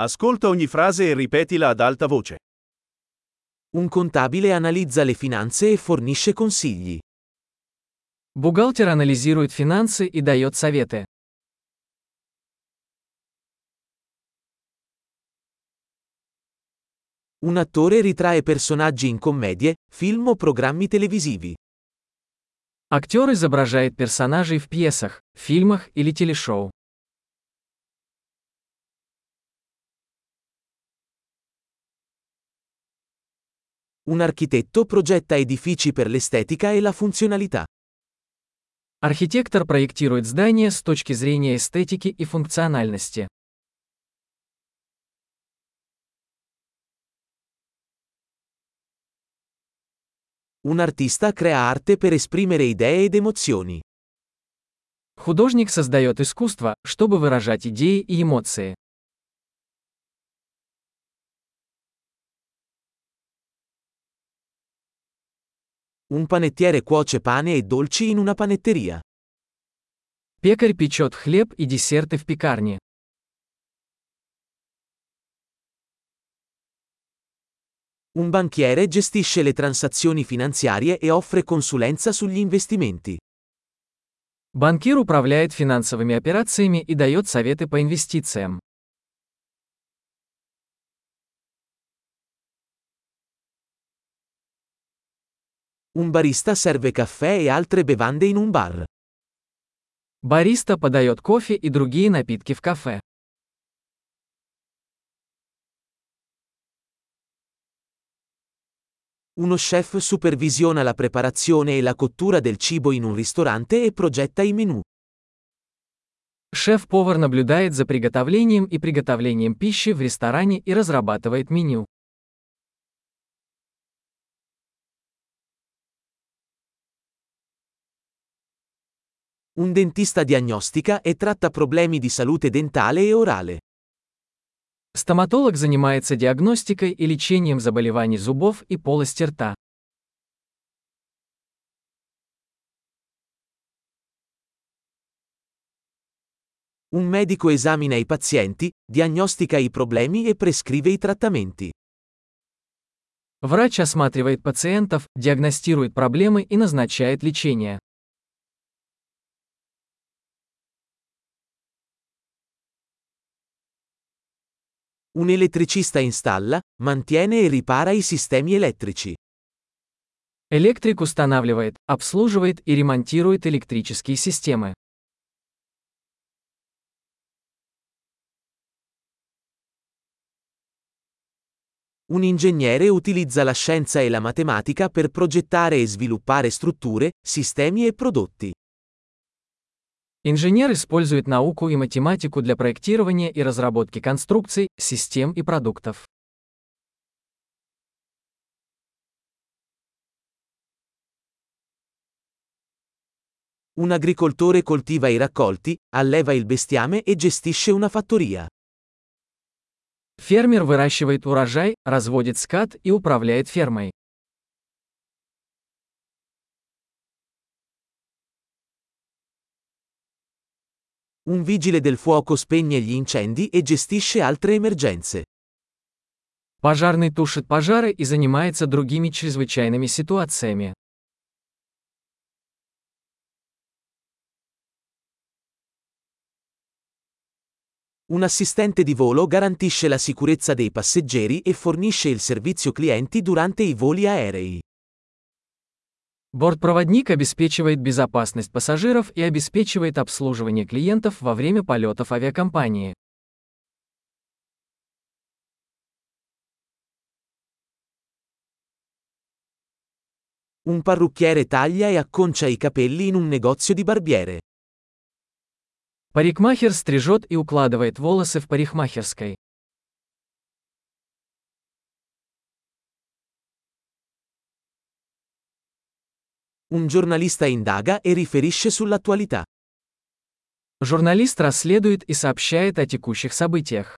Ascolta ogni frase e ripetila ad alta voce. Un contabile analizza le finanze e fornisce consigli. Бухгалтер анализирует финансы и дает советы. Un attore ritrae personaggi in commedie, film o programmi televisivi. Актер изображает персонажей в пьесах, фильмах или телешоу. Un architetto progetta edifici per l'estetica e la funzionalità. Архитектор проектирует здания с точки зрения эстетики и функциональности. Un artista crea arte per esprimere idee ed emozioni. Художник создает искусство, чтобы выражать идеи и эмоции. Un panettiere cuoce pane e dolci in una panetteria. Пекарь печет хлеб и десерты в пекарне. Un banchiere gestisce le transazioni finanziarie e offre consulenza sugli investimenti. Банкир управляет финансовыми операциями и дает советы по инвестициям. Un barista serve caffè e altre bevande in un bar. Бариста подает кофе и другие напитки в кафе. Uno chef supervisiona la preparazione e la cottura del cibo in un ristorante e progetta i menù. Шеф-повар наблюдает за приготовлением и приготовлением пищи в ресторане и разрабатывает меню. Un dentista diagnostica e tratta problemi di salute dentale e orale. Стоматолог занимается диагностикой и лечением заболеваний зубов и полости рта. Un medico esamina i pazienti, diagnostica i problemi e prescrive i trattamenti. Врач осматривает пациентов, диагностирует проблемы и назначает лечение. Un elettricista installa, mantiene e ripara i sistemi elettrici. Электрик устанавливает, обслуживает и ремонтирует электрические системы. Un ingegnere utilizza la scienza e la matematica per progettare e sviluppare strutture, sistemi e prodotti. Инженер использует науку и математику для проектирования и разработки конструкций, систем и продуктов. Un agricoltore coltiva i raccolti, alleva il bestiame e gestisce una fattoria. Фермер выращивает урожай, разводит скот и управляет фермой. Un vigile del fuoco spegne gli incendi e gestisce altre emergenze. Пожарный тушит пожары и занимается другими чрезвычайными ситуациями. Un assistente di volo garantisce la sicurezza dei passeggeri e fornisce il servizio clienti durante i voli aerei. Бортпроводник обеспечивает безопасность пассажиров и обеспечивает обслуживание клиентов во время полетов авиакомпании. Un parrucchiere taglia e acconcia i capelli in un negozio di barbiere. Парикмахер стрижет и укладывает волосы в парикмахерской. Un giornalista indaga e riferisce sull'attualità. Журналист расследует и сообщает о текущих событиях.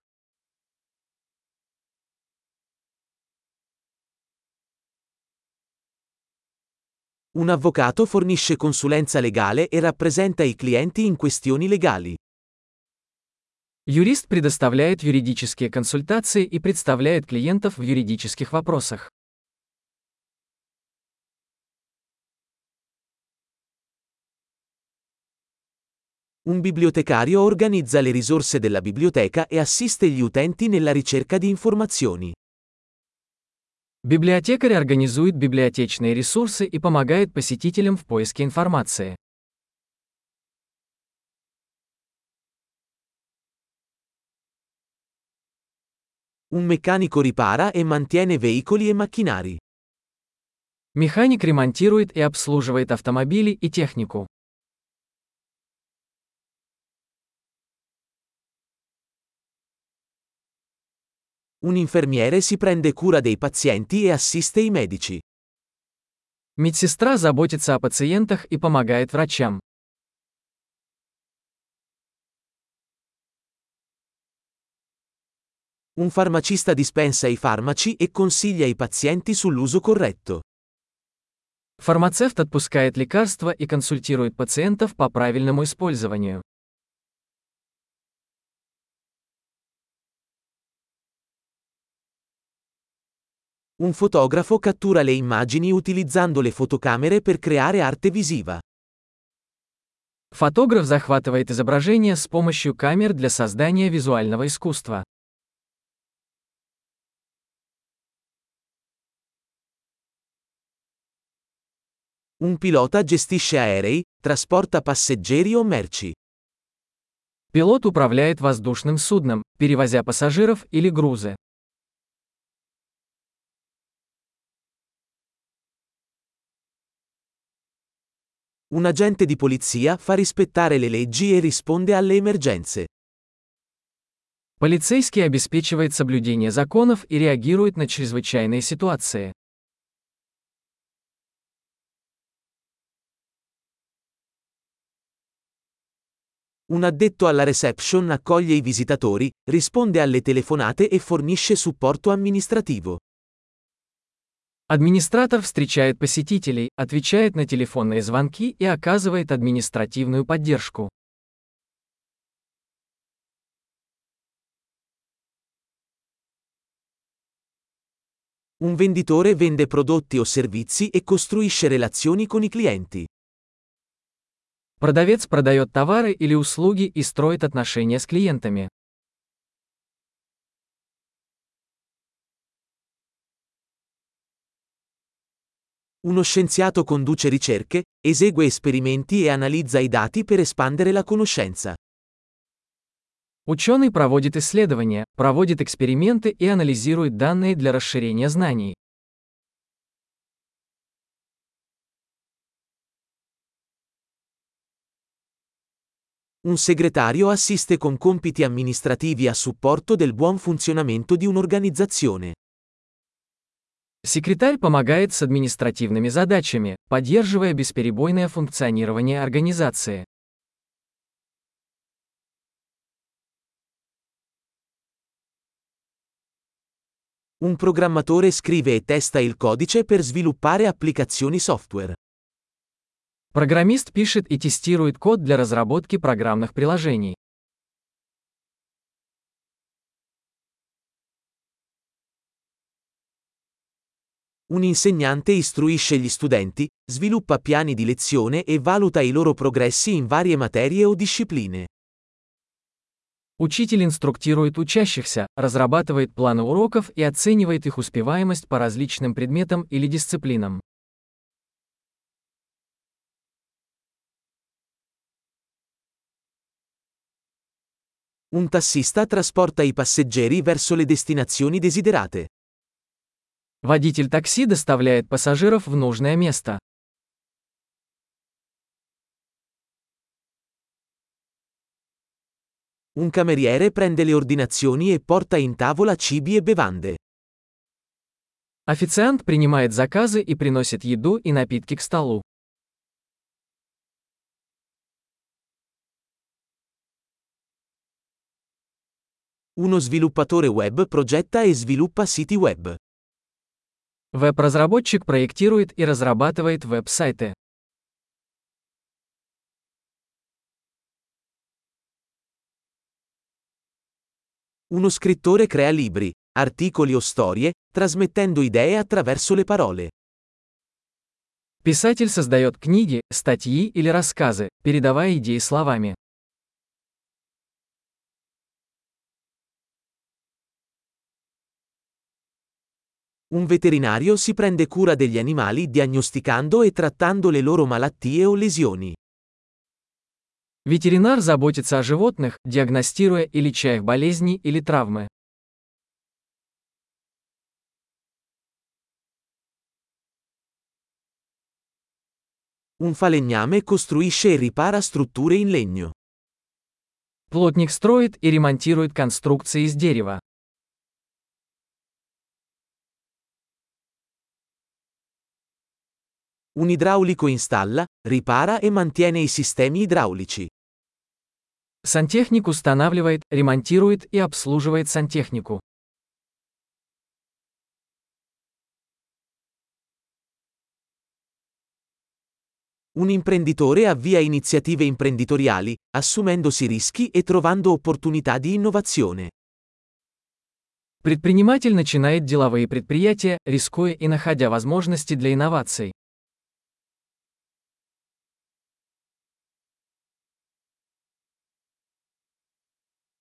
Un avvocato fornisce consulenza legale e rappresenta i clienti in questioni legali. Юрист предоставляет юридические консультации и представляет клиентов в юридических вопросах. Un bibliotecario organizza le risorse della biblioteca e assiste gli utenti nella ricerca di informazioni. Библиотекарь организует библиотечные ресурсы и помогает посетителям в поиске информации. Un meccanico ripara e mantiene veicoli e macchinari. Механик ремонтирует и обслуживает автомобили и технику. Un infermiere si prende cura dei pazienti e assiste i medici. Медсестра заботится о пациентах и помогает врачам. Un farmacista dispensa i farmaci e consiglia i pazienti sull'uso corretto. Фармацевт отпускает лекарства и консультирует пациентов по правильному использованию. Un fotografo cattura le immagini utilizzando le fotocamere per creare arte visiva. Фотограф захватывает изображение с помощью камер для создания визуального искусства. Un pilota gestisce aerei, trasporta passeggeri o merci. Пилот управляет воздушным судном, перевозя пассажиров или грузы. Un agente di polizia fa rispettare le leggi e risponde alle emergenze. Полицейский обеспечивает соблюдение законов и реагирует на чрезвычайные ситуации. Un addetto alla reception accoglie i visitatori, risponde alle telefonate e fornisce supporto amministrativo. Администратор встречает посетителей, отвечает на телефонные звонки и оказывает административную поддержку. Un venditore vende prodotti o servizi e costruisce relazioni con i clienti. Продавец продает товары или услуги и строит отношения с клиентами. Uno scienziato conduce ricerche, esegue esperimenti e analizza i dati per espandere la conoscenza. Ученый проводит исследования, проводит эксперименты и анализирует данные для расширения знаний. Un segretario assiste con compiti amministrativi a supporto del buon funzionamento di un'organizzazione. Секретарь помогает с административными задачами, поддерживая бесперебойное функционирование организации. Un programmatore scrive e testa il codice per sviluppare applicazioni software. Программист пишет и тестирует код для разработки программных приложений. Un insegnante istruisce gli studenti, sviluppa piani di lezione e valuta i loro progressi in varie materie o discipline. Учитель инструктирует учащихся, разрабатывает планы уроков и оценивает их успеваемость по различным предметам или дисциплинам. Un tassista trasporta i passeggeri verso le destinazioni desiderate. Водитель такси доставляет пассажиров в нужное место. Un cameriere prende le ordinazioni e porta in tavola cibi e bevande. Официант принимает заказы и приносит еду и напитки к столу. Uno sviluppatore web progetta e sviluppa siti web. Веб-разработчик проектирует и разрабатывает веб-сайты. Uno scrittore crea libri, articoli o storie, trasmettendo idee attraverso le parole. Писатель создает книги, статьи или рассказы, передавая идеи словами. Un veterinario si prende cura degli animali diagnosticando e trattando le loro malattie o lesioni. Ветеринар заботится о животных, диагностируя и леча их болезни или травмы. Un falegname costruisce e ripara strutture in legno. Плотник строит и ремонтирует конструкции из дерева. Un idraulico installa, ripara e mantiene i sistemi idraulici. Сантехник устанавливает, ремонтирует и обслуживает сантехнику. Un imprenditore avvia iniziative imprenditoriali, assumendosi rischi e trovando opportunità di innovazione. Предприниматель начинает деловые предприятия, рискуя и находя возможности для инноваций.